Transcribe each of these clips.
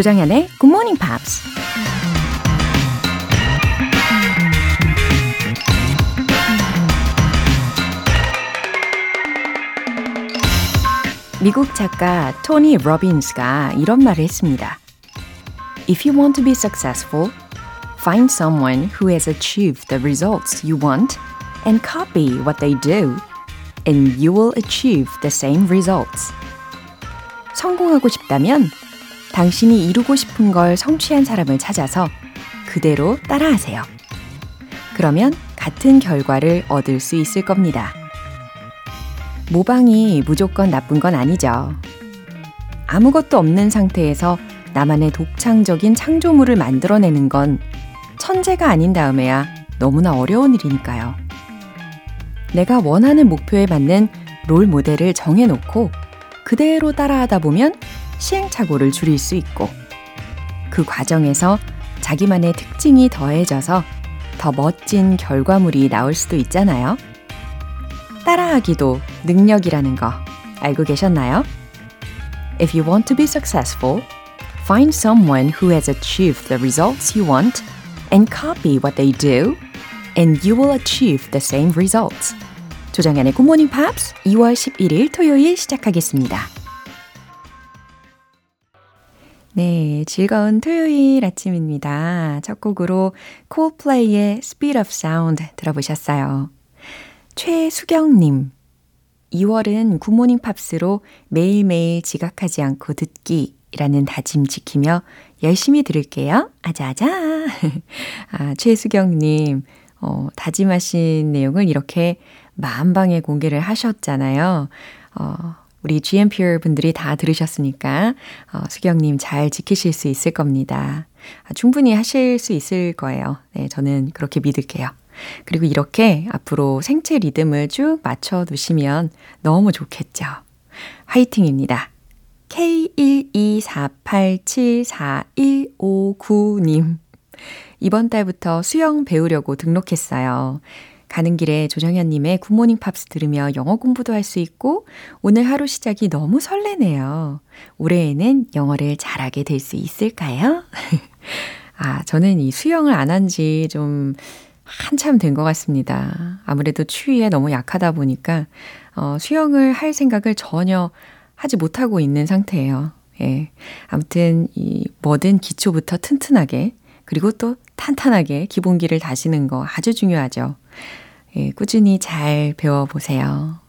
조정현의 Good Morning Pops. 미국 작가 토니 로빈스가 이런 말을 했습니다. If you want to be successful, find someone who has achieved the results you want and copy what they do, and you will achieve the same results. 성공하고 싶다면 당신이 이루고 싶은 걸 성취한 사람을 찾아서 그대로 따라하세요. 그러면 같은 결과를 얻을 수 있을 겁니다. 모방이 무조건 나쁜 건 아니죠. 아무것도 없는 상태에서 나만의 독창적인 창조물을 만들어내는 건 천재가 아닌 다음에야 너무나 어려운 일이니까요. 내가 원하는 목표에 맞는 롤 모델을 정해놓고 그대로 따라하다 보면 시행착오를 줄일 수 있고 그 과정에서 자기만의 특징이 더해져서 더 멋진 결과물이 나올 수도 있잖아요. 따라하기도 능력이라는 거 알고 계셨나요? If you want to be successful, find someone who has achieved the results you want and copy what they do, and you will achieve the same results. Good Morning Pops 2월 11일 토요일 시작하겠습니다. 네, 즐거운 토요일 아침입니다. 첫 곡으로 Coldplay의 Speed of Sound 들어보셨어요. 최수경님, 2월은 굿모닝 팝스로 매일매일 지각하지 않고 듣기라는 다짐 지키며 열심히 들을게요. 아자아자. 아, 최수경님, 어, 다짐하신 내용을 이렇게 만방에 공개를 하셨잖아요. 어, 우리 GMPR 분들이 다 들으셨으니까 어, 수경님 잘 지키실 수 있을 겁니다. 아, 충분히 하실 수 있을 거예요. 네, 저는 그렇게 믿을게요. 그리고 이렇게 앞으로 생체 리듬을 쭉 맞춰 두시면 너무 좋겠죠. 화이팅입니다. K124874159님. 이번 달부터 수영 배우려고 등록했어요. 가는 길에 조정현님의 굿모닝 팝스 들으며 영어 공부도 할 수 있고 오늘 하루 시작이 너무 설레네요. 올해에는 영어를 잘하게 될 수 있을까요? 아, 저는 이 수영을 안 한 지 좀 한참 된 것 같습니다. 아무래도 추위에 너무 약하다 보니까 어, 수영을 할 생각을 전혀 하지 못하고 있는 상태예요. 예. 아무튼 이 뭐든 기초부터 튼튼하게 그리고 또 탄탄하게 기본기를 다시는 거 아주 중요하죠. 예, 꾸준히 잘 배워보세요.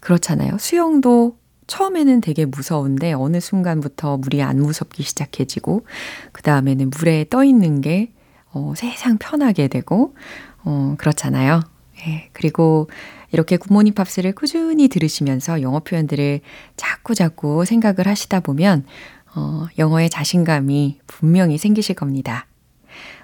그렇잖아요. 수영도 처음에는 되게 무서운데 어느 순간부터 물이 안 무섭기 시작해지고 그 다음에는 물에 떠 있는 게 어, 세상 편하게 되고 어, 그렇잖아요. 예, 그리고 이렇게 굿모닝 팝스를 꾸준히 들으시면서 영어 표현들을 자꾸 자꾸 생각을 하시다 보면 어, 영어의 자신감이 분명히 생기실 겁니다.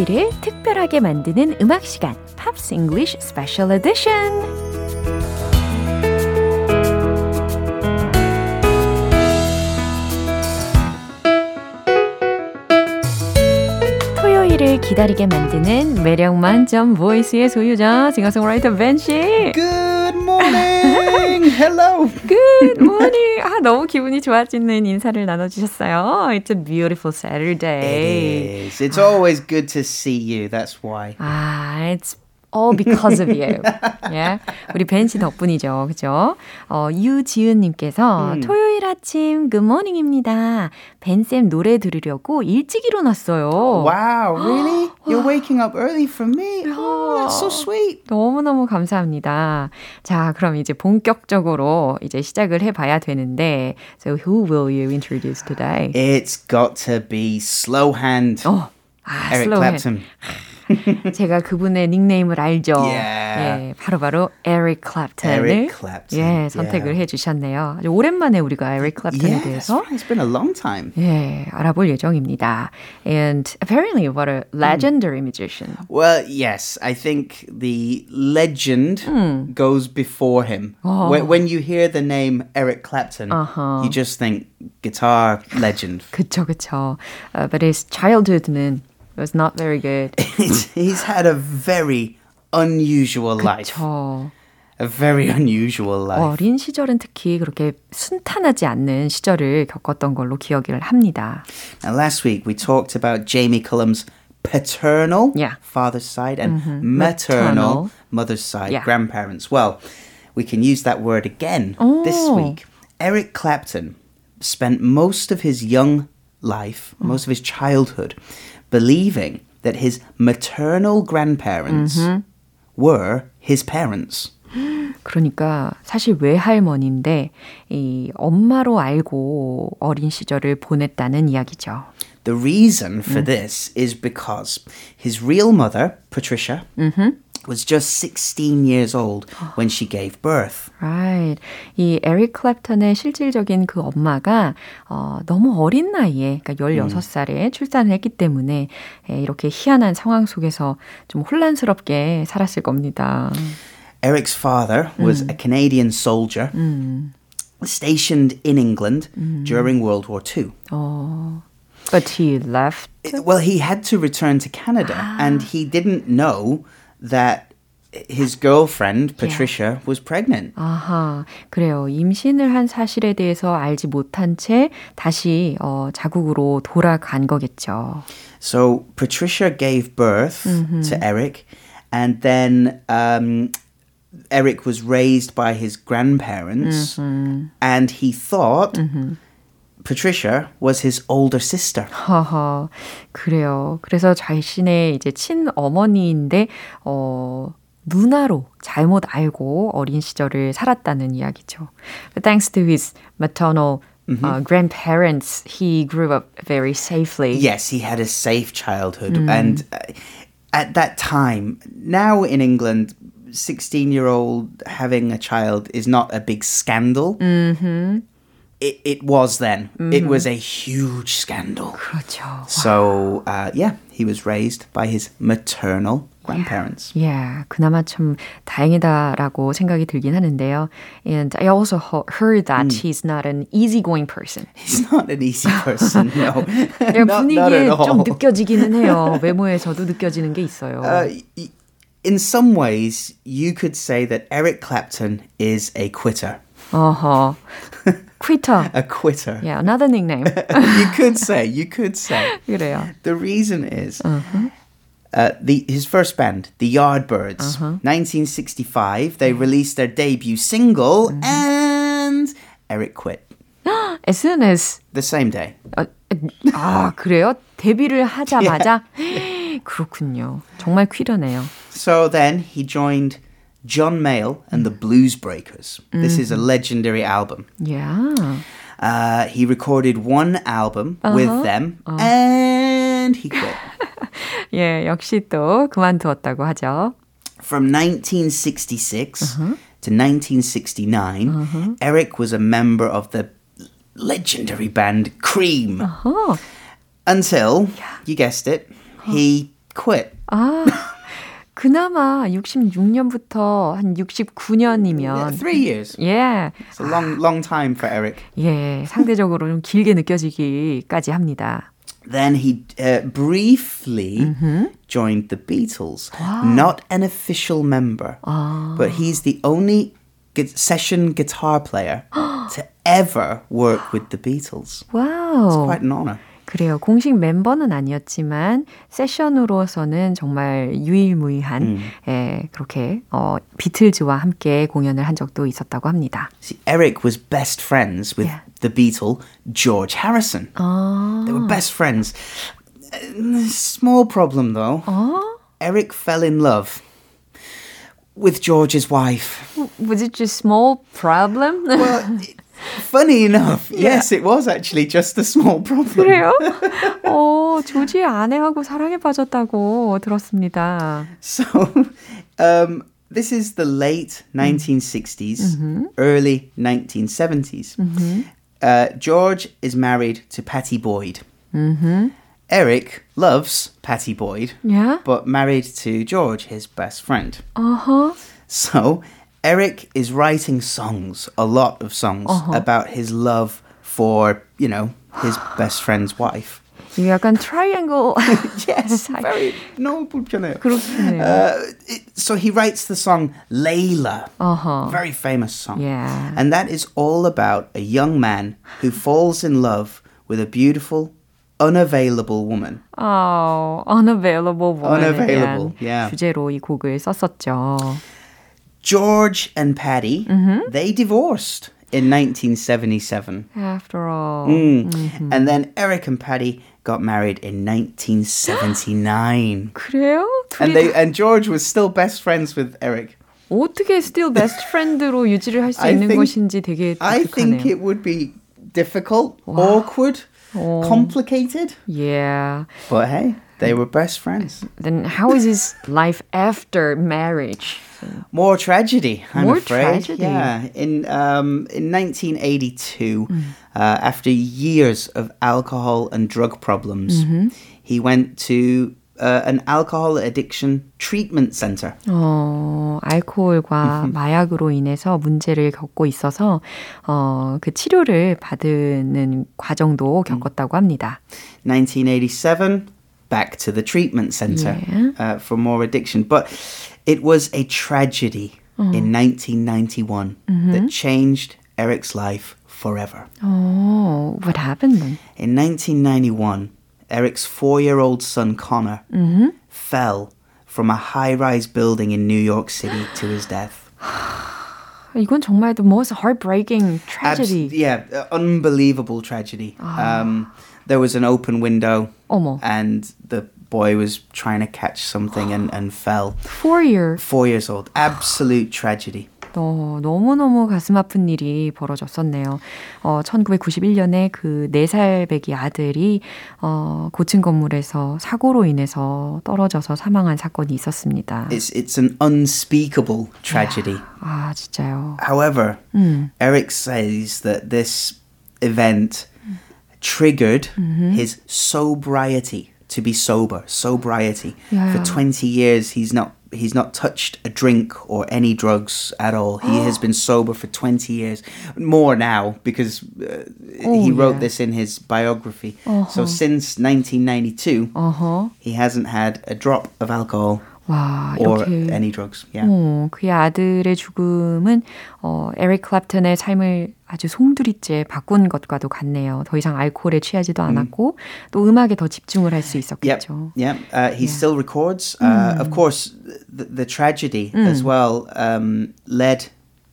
토요일을 특별하게 만드는 음악 시간 Pops English Special Edition 토요일을 기다리게 만드는 매력 만점 voice의 소유자 싱어송라이터 벤 씨. Good morning. Hello. Good morning. 아 너무 기분이 좋아지는 인사를 나눠주셨어요. It's a beautiful Saturday. It is. It's always good to see you. That's why. 아, it's all because of you. 예. 우리 벤 씨 덕분이죠. 그죠? 어, 유지은 님께서 음. 토요일 아침 굿모닝입니다. 벤쌤 노래 들으려고 일찍 일어났어요. Wow, really? You're waking up early for me? Oh, that's so sweet. 너무너무 감사합니다. 자, 그럼 이제 본격적으로 이제 시작을 해 봐야 되는데, so who will you introduce today? It's got to be Slow Hand. 어, 아, Eric Clapton. 제가 그분의 닉네임을 알죠. Yeah. 예, 바로 바로 에릭 클랩턴을 Eric Clapton. 예, 선택을 해주셨네요. 아주 오랜만에 우리가 에릭 클랩턴에 Yeah, 대해서 right. It's been a long time. 예, 알아볼 예정입니다. And apparently what a legendary musician. Well, yes, I think the legend goes before him. When, when you hear the name Eric Clapton, Uh-huh. you just think guitar legend. 그쵸, 그쵸. Uh, but his childhood는 was not very good. He's had a very unusual life. 저 A very unusual life. 어린 시절은 특히 그렇게 순탄하지 않는 시절을 겪었던 걸로 기억을 합니다. Now, last week we talked about Jamie Cullum's paternal Yeah. Mm-hmm. father's side and maternal, Maternal. mother's side, Yeah. grandparents. Well, we can use that word again this Oh. week. Eric Clapton spent most of his young life, Oh. most of his childhood, believing that his maternal grandparents Mm-hmm. were his parents. 그러니까 사실 외할머니인데 이 엄마로 알고 어린 시절을 보냈다는 이야기죠. The reason Mm. for this is because his real mother, Patricia, Mm-hmm. was just 16 years old when she gave birth. Right. 이 에릭 클랩턴의 실질적인 그 엄마가 어, 너무 어린 나이에, 그러니까 16살에 출산을 했기 때문에 예, 이렇게 희한한 상황 속에서 좀 혼란스럽게 살았을 겁니다. Eric's father was a Canadian soldier stationed in England during World War II. 어, but he left. Well, he had to return to Canada and he didn't know that his girlfriend, Patricia, was pregnant. 아하, 그래요. 임신을 한 사실에 대해서 알지 못한 채 다시 어, 자국으로 돌아간 거겠죠. So Patricia gave birth to Eric, and then um, Eric was raised by his grandparents, and he thought Patricia was his older sister. 하하, 그래요. 그래서 자신의 이제 친어머니인데, 어, 누나로 잘못 알고 어린 시절을 살았다는 이야기죠. But thanks to his maternal uh, grandparents, he grew up very safely. Yes, he had a safe childhood, and uh, at that time, now in England. 16 year old having a child is not a big scandal. It, it was then. It was a huge scandal. 그렇죠. So, uh, yeah, he was raised by his maternal grandparents. Yeah, 그나마 참 다행이다라고 생각이 들긴 하는데요. And I also ho- heard that he's not an easygoing person. He's not an easy person, no. 그냥 not, not 분위기에 at all. 좀 느껴지기는 해요. 외모에서도 느껴지는 게 있어요. Uh, y- in some ways, you could say that Eric Clapton is a quitter. 어허. quitter. A quitter. Yeah, another nickname. you could say, you could say. 그래요. The reason is uh, the his first band, the Yardbirds, 1965. They released their debut single, and Eric quit As soon as the same day. 아, 아 그래요? 데뷔를 하자마자 그렇군요. 정말 퀴러네요. So then he joined John Mayall and the Blues Breakers. This is a legendary album. Yeah. Uh, he recorded one album with them, and he quit. 예, 역시 또 그만두었다고 하죠. From 1966 to 1969, Eric was a member of the legendary band Cream. 어, Until, you guessed it, he quit. 아, 그나마 66년부터 한 69년이면 Three years. 예, It's a long, long time for Eric. 예, 상대적으로 좀 길게 느껴지기까지 합니다. Then he uh, briefly joined the Beatles. Not an official member, but he's the only gu- session guitar player to ever work with the Beatles. 와우. Quite an honor. 그래요. 공식 멤버는 아니었지만 세션으로서는 정말 유일무이한 음. 예, 그렇게 어, 비틀즈와 함께 공연을 한 적도 있었다고 합니다. See, Eric was best friends with Yeah. the Beatle George Harrison. 아, They were best friends. Uh, Small problem though. 어? Eric fell in love with George's wife. Was it just small problem? Well, funny enough, yes, it was actually just a small problem. 그래요? 어, 조지의 아내하고 사랑에 빠졌다고 들었습니다. So, um, this is the late 1960s, early 1970s. Uh, George is married to Patty Boyd. Eric loves Patty Boyd, Yeah? but married to George, his best friend. 어허. So, Eric is writing songs, a lot of songs, about his love for, you know, his best friend's wife. 이게 약간 트라이앵글. Yes, very no 불편해요. 그렇군요. Uh, it, so he writes the song Layla, 어허. very famous song. Yeah. And that is all about a young man who falls in love with a beautiful, unavailable woman. 어, unavailable woman에 Unavailable, 대한 yeah. 주제로 이 곡을 썼었죠. George and Patty, they divorced in 1977. After all. Mm. And then Eric and Patty got married in 1979. 그래요? and 둘이 they and George was still best friends with Eric. 어떻게 still best friend로 유지를 할 수 I 있는 think- 것인지 되게 I think 독특하네요. it would be difficult, awkward, complicated. Yeah. But hey, they were best friends. Then how is his life after marriage? More tragedy, I'm More afraid. tragedy. Yeah, in um, in 1982, uh, after years of alcohol and drug problems, he went to uh, an alcohol addiction treatment center. 어, 알코올과 마약으로 인해서 문제를 겪고 있어서 어, 그 치료를 받는 과정도 겪었다고 합니다. 1987, back to the treatment center Yeah. uh, for more addiction. But it was a tragedy in 1991 that changed Eric's life forever. 어, what happened then? In 1991, Eric's four year old son Connor fell from a high rise building in New York City to his death. 이건 정말 the most heartbreaking Abs- tragedy. yeah, uh, unbelievable tragedy. Um, there was an open window, 어머. and the boy was trying to catch something and, and fell. Four years. Four years old. Absolute tragedy. 어, 너무너무 가슴 아픈 일이 벌어졌었네요. 어, 1991년에 그 4살 배기 아들이 어, 고층 건물에서 사고로 인해서 떨어져서 사망한 사건이 있었습니다. It's it's an unspeakable tragedy. 아, 진짜요. However, Eric says that this event triggered mm-hmm. his sobriety to be sober. Sobriety. Yeah. For 20 years he's not he's not touched a drink or any drugs at all. He has been sober for 20 years. More now because uh, Oh, he wrote yeah. this in his biography. So uh-huh. since 1992 어허. Uh-huh. he hasn't had a drop of alcohol 와, or 이렇게 any drugs. Yeah. 어, 그의 아들의 죽음은 어, 에릭 클랩턴의 삶을 아주 송두리째 바꾼 것과도 같네요. 더 이상 알코올에 취하지도 않았고 또 음악에 더 집중을 할 수. 있었겠죠. Yep. Uh, he still records. Uh, Of course, the, the tragedy as well um, led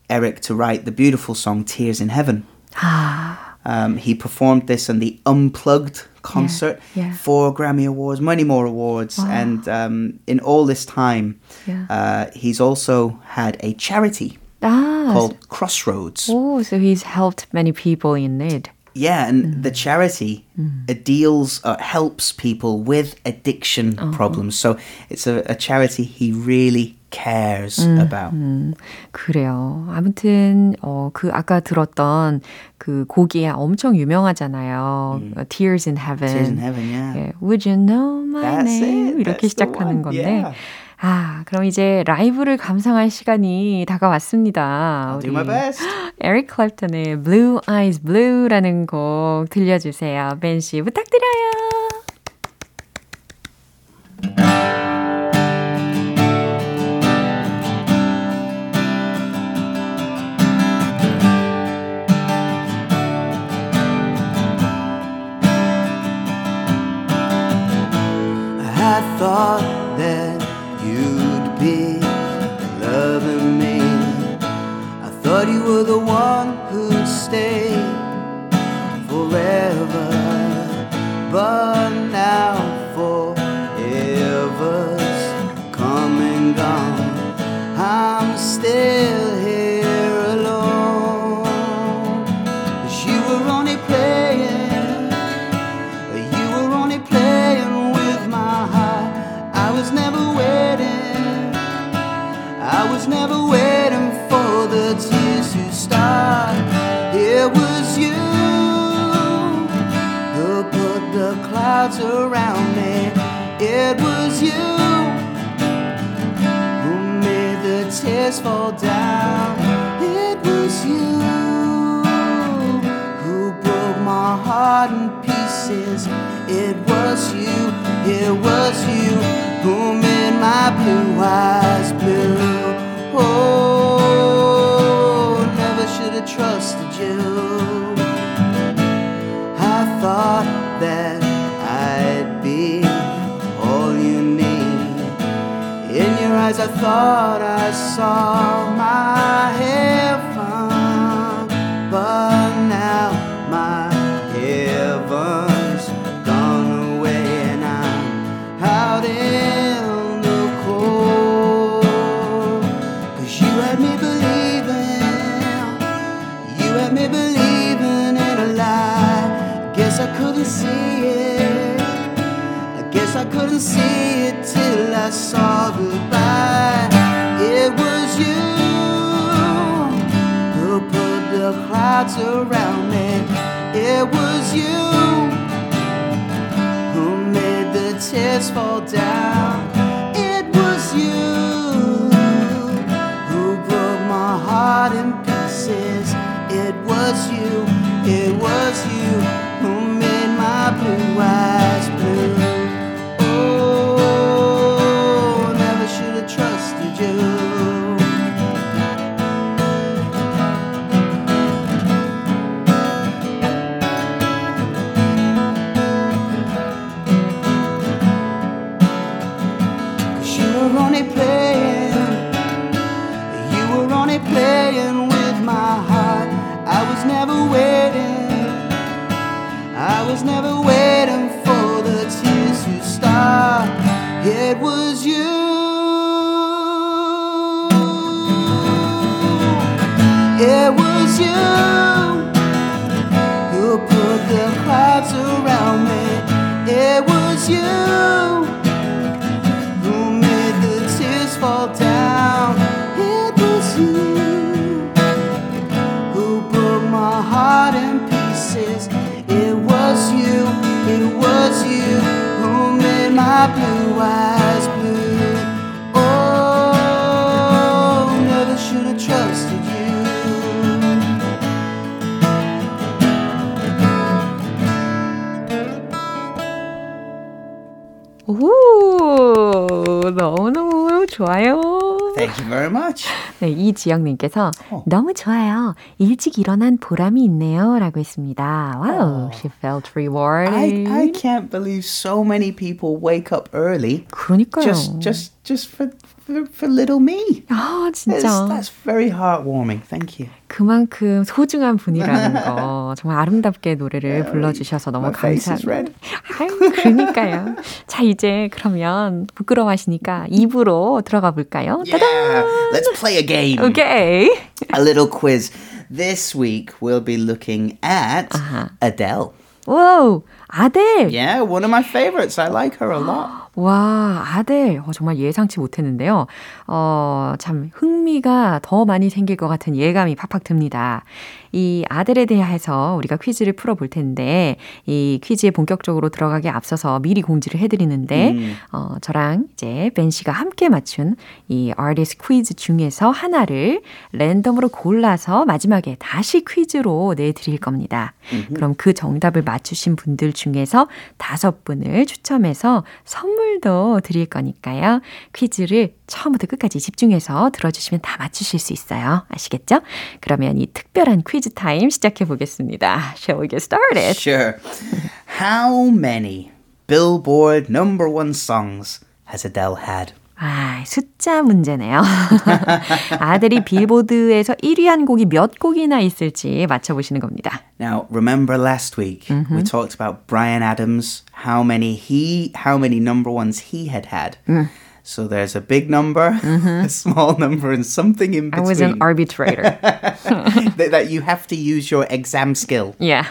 Eric to write the beautiful song "Tears in Heaven." 아, Um, he performed this on the Unplugged concert, yeah. four Grammy Awards, many more awards, and um, in all this time, Yeah. uh, he's also had a charity 아, called Crossroads. oh, so he's helped many people in need. Yeah, and the charity uh, deals uh, helps people with addiction problems. So it's a, a charity he really cares about. 음, 그래요. 아무튼 어, 그 아까 들었던 그 곡이 엄청 유명하잖아요. 어, Tears in Heaven. Tears in Heaven, yeah. 예, Would you know my That's name? it. 이렇게 That's 시작하는. 건데. Yeah. 아, 그럼 이제 라이브를 감상할 시간이 다가왔습니다. I'll do my best. 에릭 클랩턴의 Blue Eyes Blue라는 곡 들려주세요. 벤 씨 부탁드려요. It was you, it was you who made my blue eyes blue. Oh, never should have trusted you. I thought that I'd be all you need. In your eyes, I thought I saw my heaven, see it till I saw goodbye. It was you who put the clouds around me. It was you who made the tears fall down. It was you who broke my heart in pieces. It was you, it was you blue eyes blue. Oh, never should have trusted you. 오, 너무너무 좋아요. Thank you very much. 네, 이지영님께서 어. 너무 좋아요. 일찍 일어난 보람이 있네요. 라고 했습니다. 와우, 어. she felt rewarded. I, I can't believe so many people wake up early 그러니까요. just just just for for, for little me. 아, That's, 진짜. that's very heartwarming. Thank you. 그만큼 소중한 분이라는 거 정말 아름답게 노래를 불러주셔서 너무 감사합니다. 아유, 그러니까요. 자, 이제 그러면 부끄러워하시니까 입으로 들어가 볼까요? Yeah, let's play a game. 오케이. A little quiz. This week we'll be looking at Uh-huh. Adele. Wow, 아델. Yeah, one of my favorites. I like her a lot. 와, 아델. 어, 정말 예상치 못했는데요. 어, 참, 흥미가 더 많이 생길 것 같은 예감이 팍팍 듭니다. 이 아델에 대해서 우리가 퀴즈를 풀어볼 텐데, 이 퀴즈에 본격적으로 들어가기 앞서서 미리 공지를 해드리는데, 어, 저랑 이제 벤 씨가 함께 맞춘 이 아티스트 퀴즈 중에서 하나를 랜덤으로 골라서 마지막에 다시 퀴즈로 내드릴 겁니다. 그럼 그 정답을 맞추신 분들 중에서 다섯 분을 추첨해서 선물도 드릴 거니까요. 퀴즈를 처음부터 끝까지 집중해서 들어주시면 다 맞추실 수 있어요. 아시겠죠? 그러면 이 특별한 퀴즈 타임 시작해 보겠습니다. Shall we get started? Sure. How many Billboard number one songs has Adele had? 아, 숫자 문제네요. 아들이 빌보드에서 1위 한 곡이 몇 곡이나 있을지 맞춰보시는 겁니다. Now, remember last week we talked about Brian Adams, how many he, how many number ones he had had. So there's a big number, a small number, and something in I between was an arbitrator. that, that you have to use your exam skill. yeah.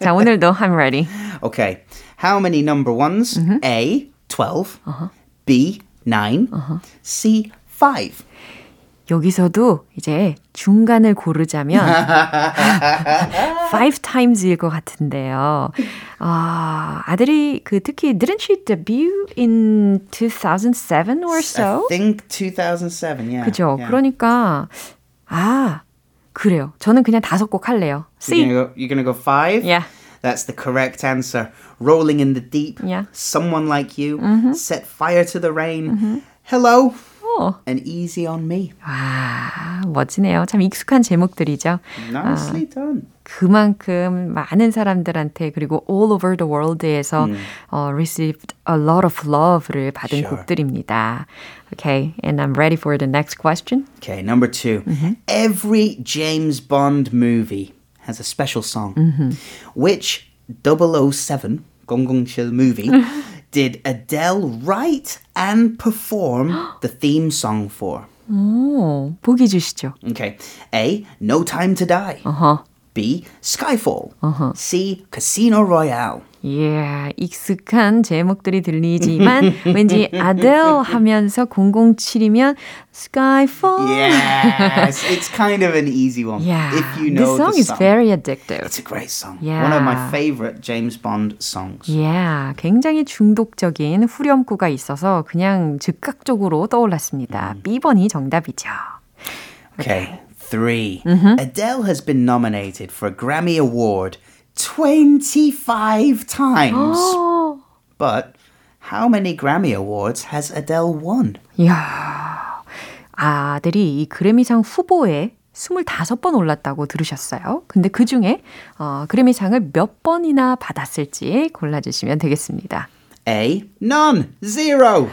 자, 오늘도 I'm ready. Okay, how many number ones? A, 12, B, 9, C, 5. 여기서도 이제 중간을 고르자면 five times일 것 같은데요. 아, 아들이 그 특히 didn't she debut in 2007 or so? I think 2007, yeah. 그죠? yeah. 그러니까 아, 그래요. 저는 그냥 다섯 곡 할래요. You're C. gonna go, you're gonna go five? Yeah. That's the correct answer. Rolling in the deep. Yeah. Someone like you. Set fire to the rain. Hello. 어. And easy on me. 와, 멋지네요. 참 익숙한 제목들이죠. Nicely done. 그만큼 많은 사람들한테 그리고 all over the world에서 어, received a lot of love를 받은 Sure. 곡들입니다. Okay, and I'm ready for the next question. Okay, number 2 Every James Bond movie has a special song. Which 007 007 movie did Adele write and perform the theme song for? 오, 보기 주시죠. Okay. A. No Time to Die. 어허. B. Skyfall. C. Casino Royale. 예, 익숙한 제목들이 들리지만 왠지 아델 하면서 007이면 Skyfall. Yes, it's kind of an easy one. Yeah, If you this know song the is song. very addictive. It's a great song. One of my Yeah. favorite James Bond songs. 예, 굉장히 중독적인 후렴구가 있어서 그냥 즉각적으로 떠올랐습니다. B번이 정답이죠. Okay. 3 Mm-hmm. Adele has been nominated for a Grammy Award 25 times. but how many Grammy Awards has Adele won? 이야, 아들이 이 그래미상 후보에 25번 올랐다고 들으셨어요. 근데 그 중에 어, 그래미상을 몇 번이나 받았을지 골라주시면 되겠습니다. A. None. Zero.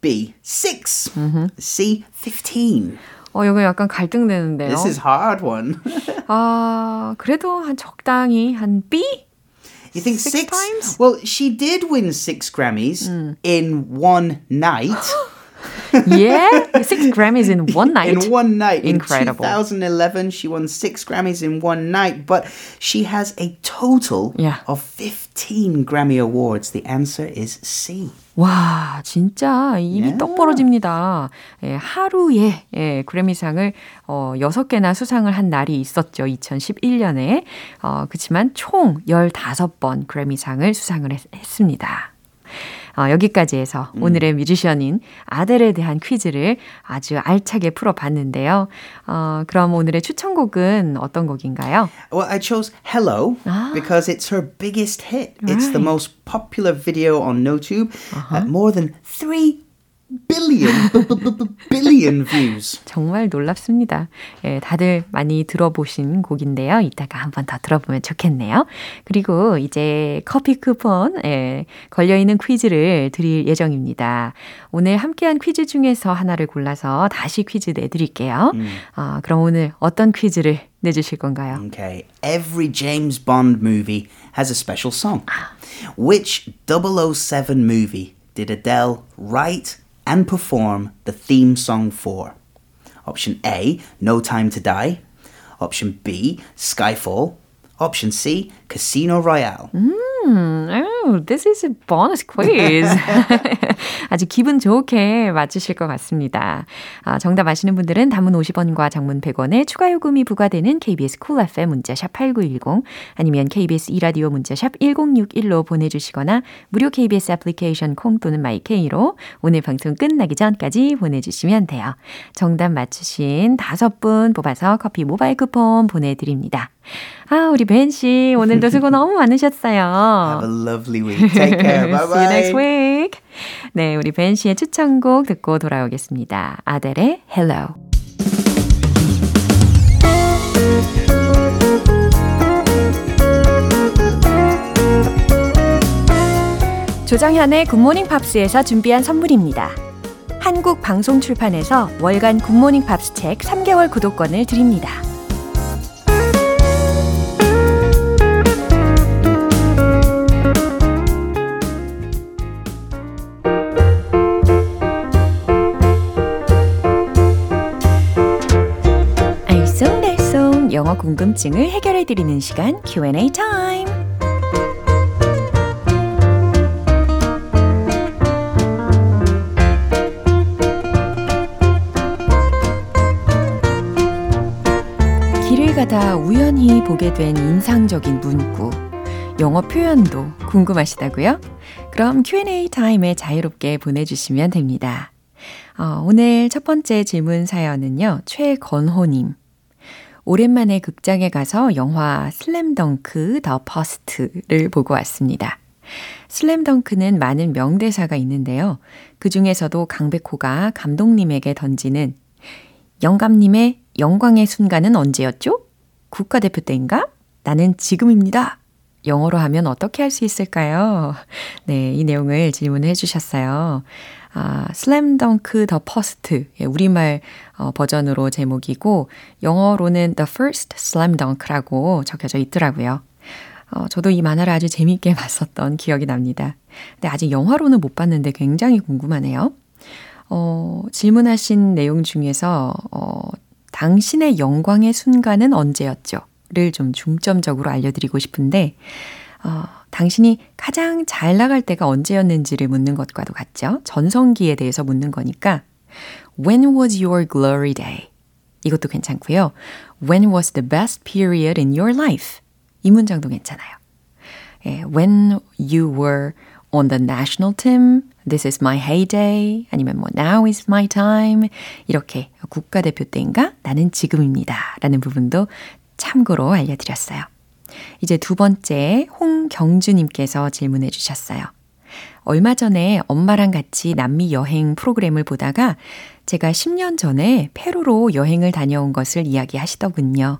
B. 6 Mm-hmm. C. 15. 어, 이거 약간 갈등되는데요. This is hard one. 아, 그래도 한 적당히 한 B? You think Six six? times? Well, she did win six Grammys in one night. Yeah, six Grammys in one night. In one night. Incredible. In 2011, she won six Grammys in one night, but she has a total Yeah. of 15 Grammy Awards. The answer is C. 와, 진짜 입이 Yeah. 떡 벌어집니다. 예, 하루에 예, 그래미상을 어, 6개나 수상을 한 날이 있었죠. 2011년에. 어, 그렇지만 총 15번 그래미상을 수상을 했, 습니다 어, 여기까지 해서 오늘의 뮤지션인 아델에 대한 퀴즈를 아주 알차게 풀어봤는데요. 어, 그럼 오늘의 추천곡은 어떤 곡인가요? Well, I chose Hello because it's her biggest hit. It's the Right. most popular video on NoTube. Uh, more than 3 billion, billion views. 정말 놀랍습니다. 예, 다들 많이 들어보신 곡인데요. 이따가 한번 더 들어보면 좋겠네요. 그리고 이제 커피 쿠폰 예, 걸려있는 퀴즈를 드릴 예정입니다. 오늘 함께한 퀴즈 중에서 하나를 골라서 다시 퀴즈 내드릴게요. 아, 그럼 오늘 어떤 퀴즈를 내주실 건가요? Okay, every James Bond movie has a special song. Which 007 movie did Adele write and perform the theme song for? Option A, No Time to Die. Option B, Skyfall. Option C, Casino Royale. Hmm, Oh, this is a bonus quiz. 아주 기분 좋게 맞추실 것 같습니다. 아, 정답 아시는 분들은 단문 50원과 장문 100원에 추가 요금이 부과되는 KBS Cool FM 문자샵 8910 아니면 KBS 이라디오 문자샵 1061로 보내주시거나 무료 KBS 애플리케이션 콩 또는 마이케이로 오늘 방송 끝나기 전까지 보내주시면 돼요. 정답 맞추신 다섯 분 뽑아서 커피 모바일 쿠폰 보내드립니다. 아, 우리 벤 씨, 오늘도 수고 너무 많으셨어요. Lovely week. Take care. Bye See you next bye. week. 네, 우리 벤 씨의 추천곡 듣고 돌아오겠습니다. 아델의 Hello. 조정현의 굿모닝 팝스에서 준비한 선물입니다. 한국 방송 출판에서 월간 굿모닝 팝스 책 3개월 구독권을 드립니다. 궁금증을 해결해 드리는 시간 Q&A 타임. 길을 가다 우연히 보게 된 인상적인 문구, 영어 표현도 궁금하시다고요? 그럼 Q&A 타임에 자유롭게 보내주시면 됩니다. 어, 오늘 첫 번째 질문 사연은요, 최건호님. 오랜만에 극장에 가서 영화 슬램덩크 The First를 보고 왔습니다. 슬램덩크는 많은 명대사가 있는데요. 그 중에서도 강백호가 감독님에게 던지는 영감님의 영광의 순간은 언제였죠? 국가대표 때인가? 나는 지금입니다. 영어로 하면 어떻게 할 수 있을까요? 네, 이 내용을 질문해 주셨어요. 아, 슬램덩크 The First. 예, 우리말 어, 버전으로 제목이고, 영어로는 The First Slam Dunk라고 적혀져 있더라고요. 어, 저도 이 만화를 아주 재밌게 봤었던 기억이 납니다. 근데 아직 영화로는 못 봤는데 굉장히 궁금하네요. 어, 질문하신 내용 중에서, 어, 당신의 영광의 순간은 언제였죠? 를 좀 중점적으로 알려드리고 싶은데, 어, 당신이 가장 잘 나갈 때가 언제였는지를 묻는 것과도 같죠? 전성기에 대해서 묻는 거니까, When was your glory day? 이것도 괜찮고요. When was the best period in your life? 이 문장도 괜찮아요. 예, when you were on the national team, this is my heyday, 아니면 뭐 now is my time, 이렇게 국가대표 때인가? 나는 지금입니다. 라는 부분도 참고로 알려드렸어요. 이제 두 번째 홍경주님께서 질문해 주셨어요. 얼마 전에 엄마랑 같이 남미 여행 프로그램을 보다가 제가 10년 전에 페루로 여행을 다녀온 것을 이야기하시더군요.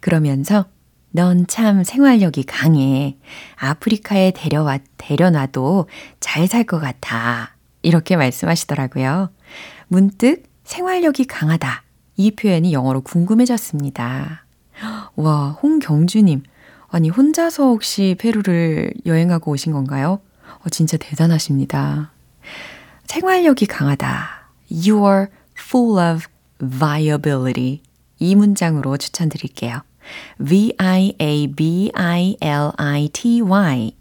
그러면서 넌 참 생활력이 강해. 아프리카에 데려와, 데려놔도 잘 살 것 같아. 이렇게 말씀하시더라고요. 문득 생활력이 강하다. 이 표현이 영어로 궁금해졌습니다. 와, 홍경주님. 아니, 혼자서 혹시 페루를 여행하고 오신 건가요? 어, 진짜 대단하십니다. 생활력이 강하다. You are full of viability. 이 문장으로 추천드릴게요. V-I-A-B-I-L-I-T-Y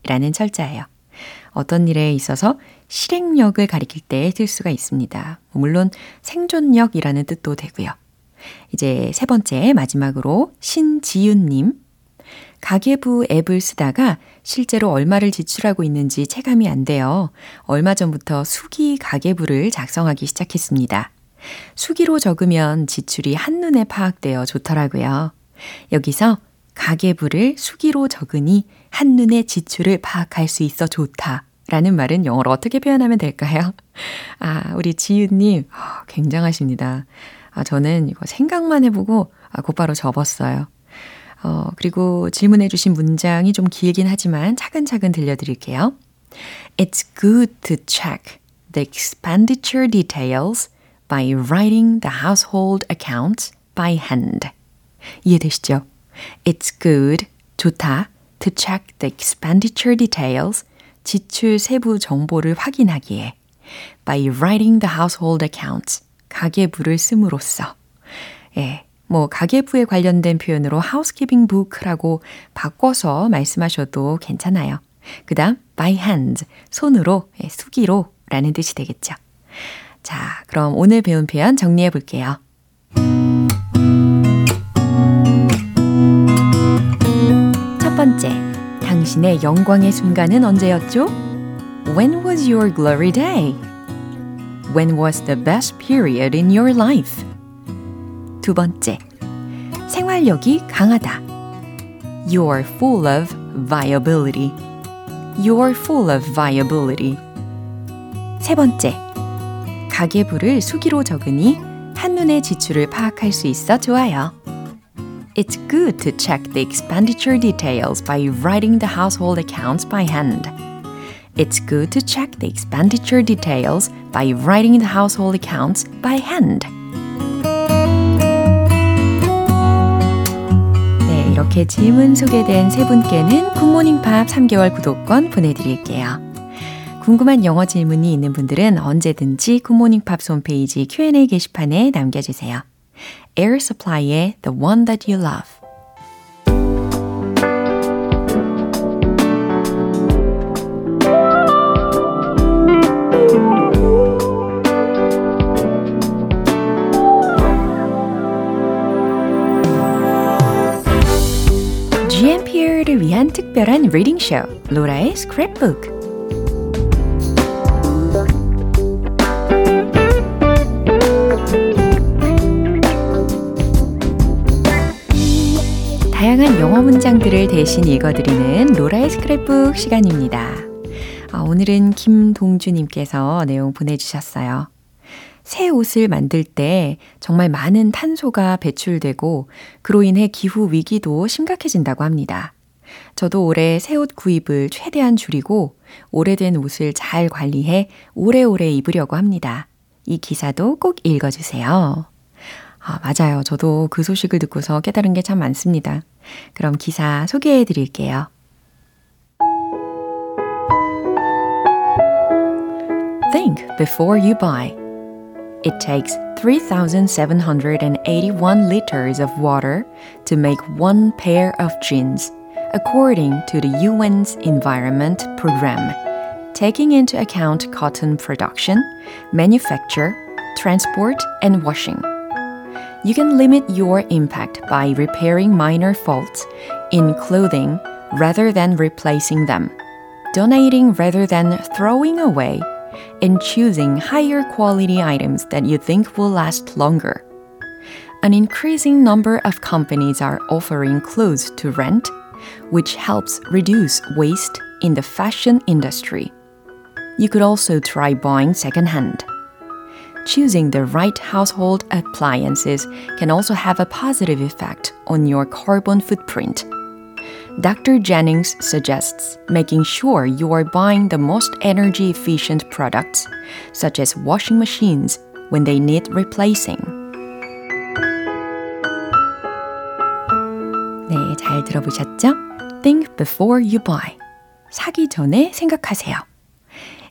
라는 철자예요. 어떤 일에 있어서 실행력을 가리킬 때 쓸 수가 있습니다. 물론 생존력이라는 뜻도 되고요. 이제 세 번째 마지막으로 신지윤님. 가계부 앱을 쓰다가 실제로 얼마를 지출하고 있는지 체감이 안 돼요. 얼마 전부터 수기 가계부를 작성하기 시작했습니다. 수기로 적으면 지출이 한눈에 파악되어 좋더라고요. 여기서 가계부를 수기로 적으니 한눈에 지출을 파악할 수 있어 좋다. 라는 말은 영어로 어떻게 표현하면 될까요? 아, 우리 지윤님, 아, 굉장하십니다. 아, 저는 이거 생각만 해보고 아, 곧바로 접었어요. 어, 그리고 질문해 주신 문장이 좀 길긴 하지만 차근차근 들려드릴게요. It's good to check the expenditure details by writing the household accounts by hand. 이해되시죠? It's good, 좋다, to check the expenditure details, 지출 세부 정보를 확인하기에 by writing the household accounts, 가계부를 씀으로써. 예, 뭐 가계부에 관련된 표현으로 housekeeping book라고 바꿔서 말씀하셔도 괜찮아요. 그 다음 by hand, 손으로, 예, 수기로 라는 뜻이 되겠죠. 자, 그럼 오늘 배운 표현 정리해 볼게요. 첫 번째, 당신의 영광의 순간은 언제였죠? When was your glory day? When was the best period in your life? 두 번째, 생활력이 강하다. You are full of viability. You are full of viability. 세 번째, 가계부를 수기로 적으니 한눈에 지출을 파악할 수 있어 좋아요. It's good to check the expenditure details by writing the household accounts by hand. it's good to check the expenditure details by writing the household accounts by hand. 이렇게 질문 소개된 세 분께는 굿모닝 팝 3개월 구독권 보내드릴게요. 궁금한 영어 질문이 있는 분들은 언제든지 굿모닝 팝스 홈페이지 Q&A 게시판에 남겨주세요. Air Supply의 The One That You Love 위한 특별한 리딩 쇼 로라의 스크랩북 다양한 영어 문장들을 대신 읽어드리는 로라의 스크랩북 시간입니다. 아, 오늘은 김동주님께서 내용 보내주셨어요. 새 옷을 만들 때 정말 많은 탄소가 배출되고 그로 인해 기후 위기도 심각해진다고 합니다. 저도 올해 새 옷 구입을 최대한 줄이고 오래된 옷을 잘 관리해 오래오래 입으려고 합니다. 이 기사도 꼭 읽어주세요. 아, 맞아요. 저도 그 소식을 듣고서 깨달은 게 참 많습니다. 그럼 기사 소개해 드릴게요. Think before you buy. It takes 3,781 liters of water to make one pair of jeans, according to the UN's Environment Program, taking into account cotton production, manufacture, transport, and washing. You can limit your impact by repairing minor faults in clothing rather than replacing them, donating rather than throwing away, and choosing higher quality items that you think will last longer. An increasing number of companies are offering clothes to rent, which helps reduce waste in the fashion industry. You could also try buying secondhand. Choosing the right household appliances can also have a positive effect on your carbon footprint. Dr. Jennings suggests making sure you are buying the most energy efficient products, such as washing machines, when they need replacing. 잘 들어보셨죠? Think before you buy. 사기 전에 생각하세요.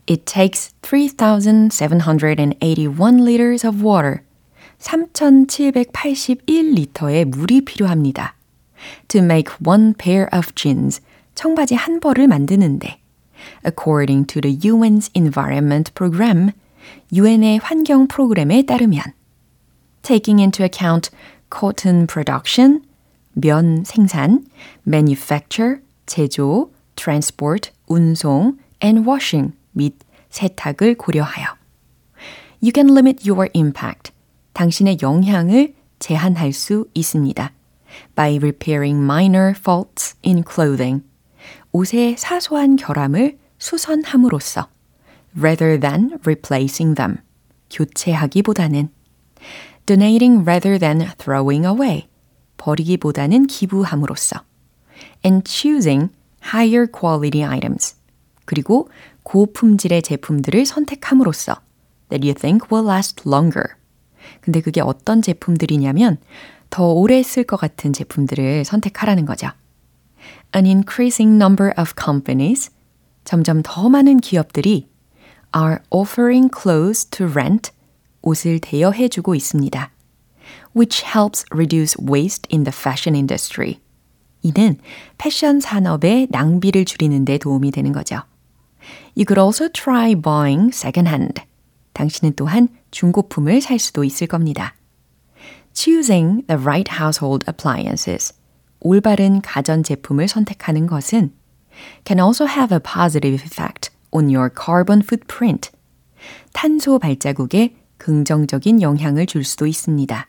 It takes 3,781 liters of water. 3,781리터의 물이 필요합니다. To make one pair of jeans. 청바지 한 벌을 만드는데. According to the UN's Environment Program. UN의 환경 프로그램에 따르면. Taking into account cotton production. 면 생산. Manufacture. 제조. Transport. 운송. And washing. 및 세탁을 고려하여 You can limit your impact. 당신의 영향을 제한할 수 있습니다. By repairing minor faults in clothing. 옷의 사소한 결함을 수선함으로써 rather than replacing them. 교체하기보다는 donating rather than throwing away. 버리기보다는 기부함으로써 and choosing higher quality items. 그리고 고품질의 제품들을 선택함으로써 that you think will last longer. 근데 그게 어떤 제품들이냐면 더 오래 쓸 것 같은 제품들을 선택하라는 거죠. An increasing number of companies, 점점 더 많은 기업들이 are offering clothes to rent, 옷을 대여해 주고 있습니다. Which helps reduce waste in the fashion industry. 이는 패션 산업의 낭비를 줄이는 데 도움이 되는 거죠. You could also try buying secondhand. 당신은 또한 중고품을 살 수도 있을 겁니다. Choosing the right household appliances. 올바른 가전 제품을 선택하는 것은 can also have a positive effect on your carbon footprint. 탄소 발자국에 긍정적인 영향을 줄 수도 있습니다.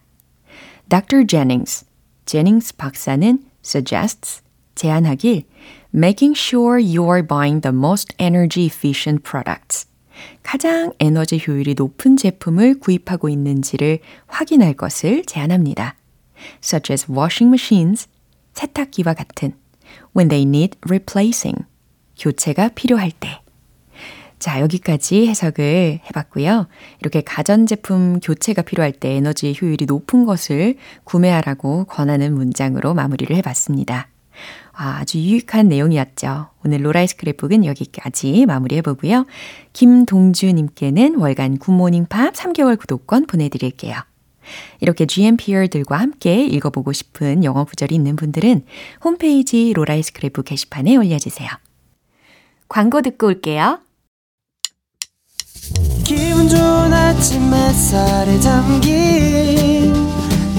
Dr. Jennings, 제닝스 박사는 suggests, 제안하길 making sure you're buying the most energy efficient products. 가장 에너지 효율이 높은 제품을 구입하고 있는지를 확인할 것을 제안합니다. such as washing machines, 세탁기와 같은 when they need replacing, 교체가 필요할 때. 자, 여기까지 해석을 해봤고요. 이렇게 가전제품 교체가 필요할 때 에너지 효율이 높은 것을 구매하라고 권하는 문장으로 마무리를 해봤습니다. 아, 아주 유익한 내용이었죠. 오늘 로라이 스크랩북은 여기까지 마무리해보고요. 김동주님께는 월간 굿모닝 팝 3개월 구독권 보내드릴게요. 이렇게 GMPR들과 함께 읽어보고 싶은 영어 구절이 있는 분들은 홈페이지 로라이 스크랩북 게시판에 올려주세요. 광고 듣고 올게요. 기분 좋은 아침 햇살에 담긴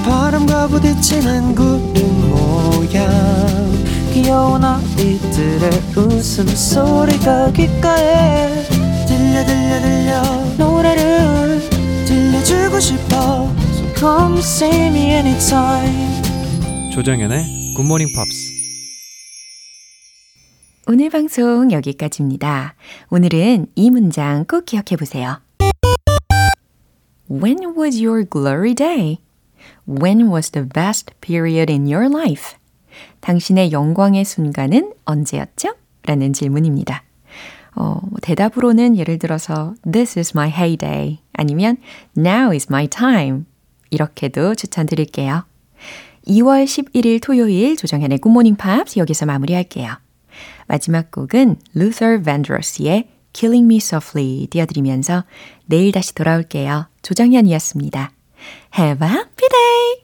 바람과 부딪히는 구름 모양. 귀여운 아이들의 웃음소리가 귓가에 들려 들려 들려. 노래를 들려주고 싶어. So come see me anytime. 조정연의 굿모닝 팝스 오늘 방송 여기까지입니다. 오늘은 이 문장 꼭 기억해 보세요. When was your glory day? When was the best period in your life? 당신의 영광의 순간은 언제였죠? 라는 질문입니다. 어, 대답으로는 예를 들어서 This is my heyday 아니면 Now is my time 이렇게도 추천드릴게요. 2월 11일 토요일 조정현의 굿모닝 팝스 여기서 마무리할게요. 마지막 곡은 Luther Vandross의 Killing Me Softly 띄워드리면서 내일 다시 돌아올게요. 조정현이었습니다. Have a happy day!